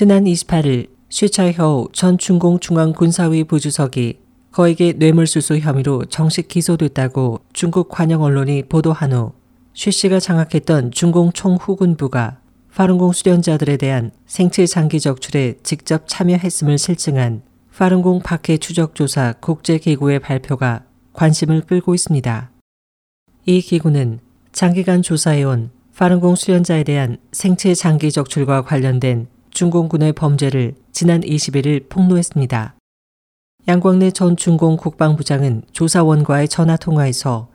지난 28일 쉬차이허우 전 중공중앙군사위 부주석이 거액의 뇌물수수 혐의로 정식 기소됐다고 중국 관영 언론이 보도한 후쉬 씨가 장악했던 중공 총후군부가 파룬공 수련자들에 대한 생체 장기 적출에 직접 참여했음을 실증한 파룬공 박해 추적 조사 국제기구의 발표가 관심을 끌고 있습니다. 이 기구는 장기간 조사해온 파룬공 수련자에 대한 생체 장기 적출과 관련된 중공군의 범죄를 지난 21일 폭로했습니다. 양광래 전 중공 국방부장은 조사원과의 전화 통화에서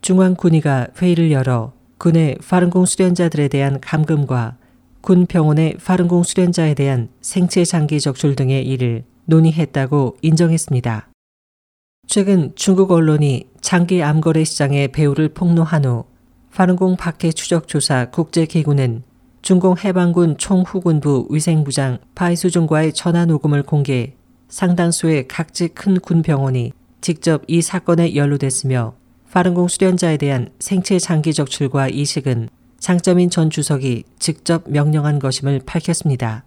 중앙군의가 회의를 열어 군의 파룬공 수련자들에 대한 감금과 군 병원의 파룬공 수련자에 대한 생체 장기 적출 등의 일을 논의했다고 인정했습니다. 최근 중국 언론이 장기 암거래 시장의 배후를 폭로한 후 파룬공 박해 추적 조사 국제기구는 중공 해방군 총후군부 위생부장 파이수중과의 전화 녹음을 공개 상당수의 각지 큰 군 병원이 직접 이 사건에 연루됐으며 파룬공 수련자에 대한 생체 장기 적출과 이식은 장점인 전 주석이 직접 명령한 것임을 밝혔습니다.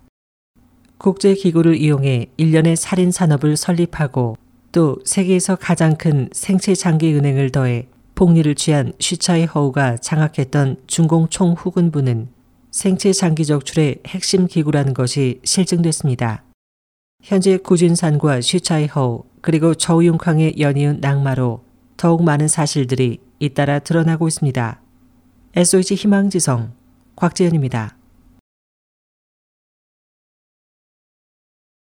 국제기구를 이용해 일련의 살인 산업을 설립하고 또 세계에서 가장 큰 생체 장기 은행을 더해 폭리를 취한 쉬차이 허우가 장악했던 중공 총후군부는 생체 장기 적출의 핵심 기구라는 것이 실증됐습니다. 현재 구진산과 쉬차이 허우 그리고 저우융캉의 연이은 낙마로 더욱 많은 사실들이 잇따라 드러나고 있습니다. SOH 희망지성 곽재현입니다.